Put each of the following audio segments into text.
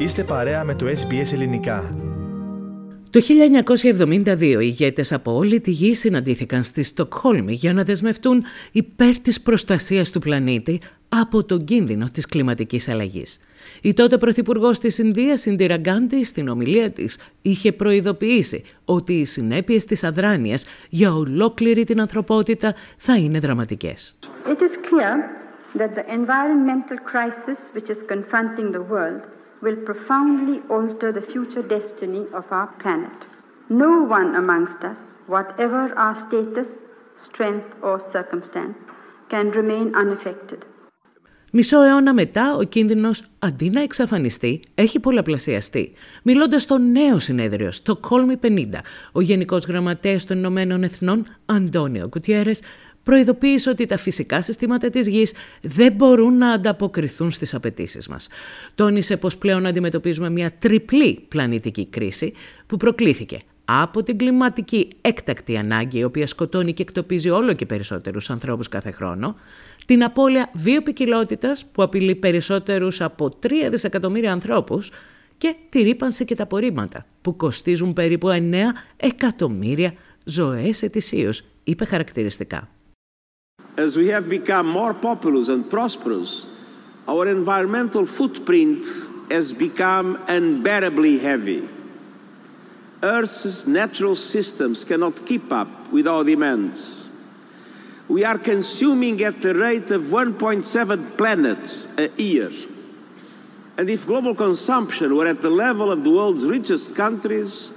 Είστε παρέα με το SBS Ελληνικά. Το 1972 οι ηγέτες από όλη τη γη συναντήθηκαν στη Στοκχόλμη για να δεσμευτούν υπέρ της προστασίας του πλανήτη από τον κίνδυνο της κλιματικής αλλαγής. Η τότε Πρωθυπουργός της Ινδίας, Ιντήρα Γκάντι, στην ομιλία της είχε προειδοποιήσει ότι οι συνέπειες της αδράνειας για ολόκληρη την ανθρωπότητα θα είναι δραματικές. It is clear that the environmental crisis which is confronting the world will profoundly alter the future destiny of our planet. No one amongst us, whatever our status, strength or circumstance, can remain unaffected. Μισό αιώνα μετά, ο κίνδυνος αντί να εξαφανιστεί, έχει πολλαπλασιαστεί. Μιλώντας στο νέο συνέδριο, στο Κόλμη 50, ο Γενικός Γραμματέας των Ηνωμένων Εθνών, Αντώνιο Κουτιέρες, προειδοποίησε ότι τα φυσικά συστήματα της γης δεν μπορούν να ανταποκριθούν στις απαιτήσεις μας. Τόνισε πως πλέον αντιμετωπίζουμε μια τριπλή πλανητική κρίση που προκλήθηκε από την κλιματική έκτακτη ανάγκη η οποία σκοτώνει και εκτοπίζει όλο και περισσότερους ανθρώπους κάθε χρόνο, την απώλεια βιοπικιλότητας που απειλεί περισσότερους από 3 δισεκατομμύρια ανθρώπους και τη ρήπανση και τα απορρίμματα που κοστίζουν περίπου 9 εκατομμύρια ζωές ετησίως, είπε χαρακτηριστικά. As we have become more populous and prosperous, our environmental footprint has become unbearably heavy. Earth's natural systems cannot keep up with our demands. We are consuming at the rate of 1.7 planets a year. And if global consumption were at the level of the world's richest countries,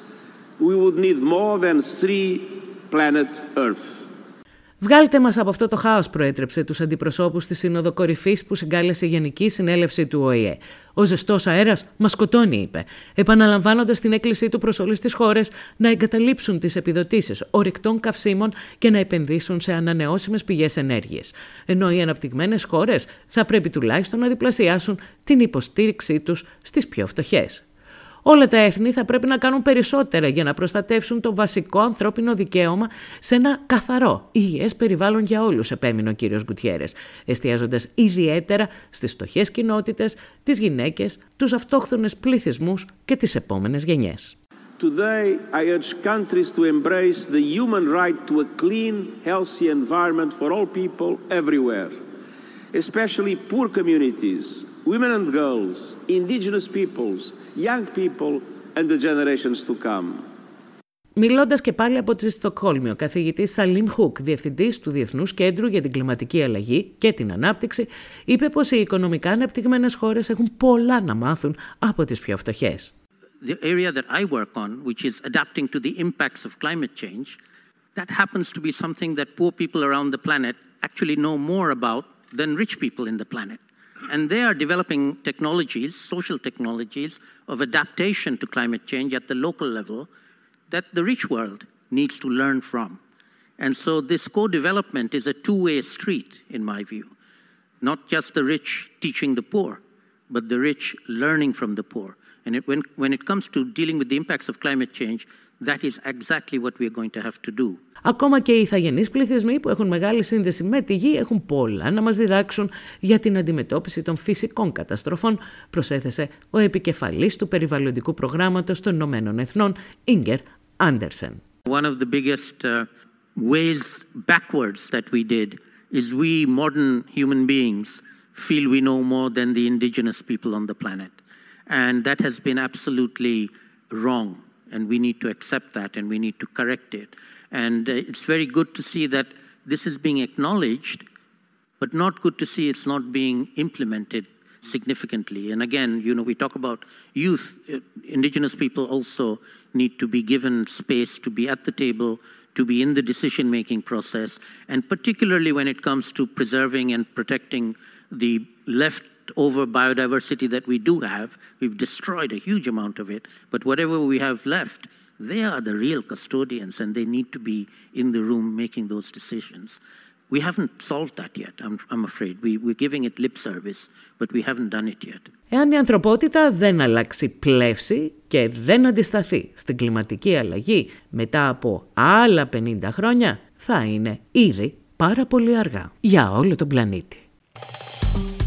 we would need more than three planet Earth. Βγάλτε μας από αυτό το χάος, προέτρεψε τους αντιπροσώπους στη Σύνοδο Κορυφής που συγκάλεσε η Γενική Συνέλευση του ΟΗΕ. Ο ζεστός αέρας μας σκοτώνει, είπε, επαναλαμβάνοντας την έκκλησή του προς όλες τις χώρες να εγκαταλείψουν τις επιδοτήσεις ορυκτών καυσίμων και να επενδύσουν σε ανανεώσιμες πηγές ενέργειας. Ενώ οι αναπτυγμένες χώρες θα πρέπει τουλάχιστον να διπλασιάσουν την υποστήριξή τους στις πιο φτωχές. Όλα τα έθνη θα πρέπει να κάνουν περισσότερα για να προστατεύσουν το βασικό ανθρώπινο δικαίωμα σε ένα καθαρό, υγιές περιβάλλον για όλους, επέμεινε ο κύριος Γκουτιέρες, εστιάζοντας ιδιαίτερα στις φτωχές κοινότητες, τις γυναίκες, τους αυτόχθονες πληθυσμούς και τις επόμενες γενιές. Today, I urge countries to embrace the human right to a clean, healthy environment for all people everywhere, especially poor communities, women and girls, indigenous peoples, young people and the generations to come. Μιλώντα και πάλι από τη Στοκχόλμη, ο καθηγητή Σαλίμ Χουκ, διευθυντή του Διεθνού Κέντρου για την Κλιματική Αλλαγή και την Ανάπτυξη, είπε πω οι οικονομικά αναπτυγμένε χώρε έχουν πολλά να μάθουν από τι πιο φτωχέ. The area that I work on, which is adapting to the impacts of climate change, that happens to be something that poor people around the planet actually know more about than rich people in the planet. And they are developing technologies, social technologies, of adaptation to climate change at the local level that the rich world needs to learn from. And so this co development is a two way street, in my view. Not just the rich teaching the poor, but the rich learning from the poor. And it, when, when it comes to dealing with the impacts of climate change, that is exactly what we are going to have to do. Ακόμα και οι ηθαγενείς πληθυσμοί που έχουν μεγάλη σύνδεση με τη γη έχουν πολλά να μας διδάξουν για την αντιμετώπιση των φυσικών καταστροφών, προσέθεσε ο επικεφαλής του περιβαλλοντικού προγράμματος των Ηνωμένων Εθνών, Ίγκερ Άντερσεν. One of the biggest uh, ways backwards that we did is we modern human beings feel we know more than the indigenous people on the planet. And that has been absolutely wrong. And we need to accept that and we need to correct it. And uh, it's very good to see that this is being acknowledged, but not good to see it's not being implemented significantly. And again, you know, we talk about youth. Uh, indigenous people also need to be given space to be at the table, to be in the decision making process, and particularly when it comes to preserving and protecting the leftover biodiversity that we do have. We've destroyed a huge amount of it, but whatever we have left, they are the real custodians and they need to be in the room making those decisions. We haven't solved that yet, I'm, I'm afraid. We, we're giving it lip service, but we haven't done it yet. Εάν η ανθρωπότητα δεν αλλάξει πλεύση και δεν αντισταθεί στην κλιματική αλλαγή μετά από άλλα 50 χρόνια, θα είναι ήδη πάρα πολύ αργά για όλο τον πλανήτη.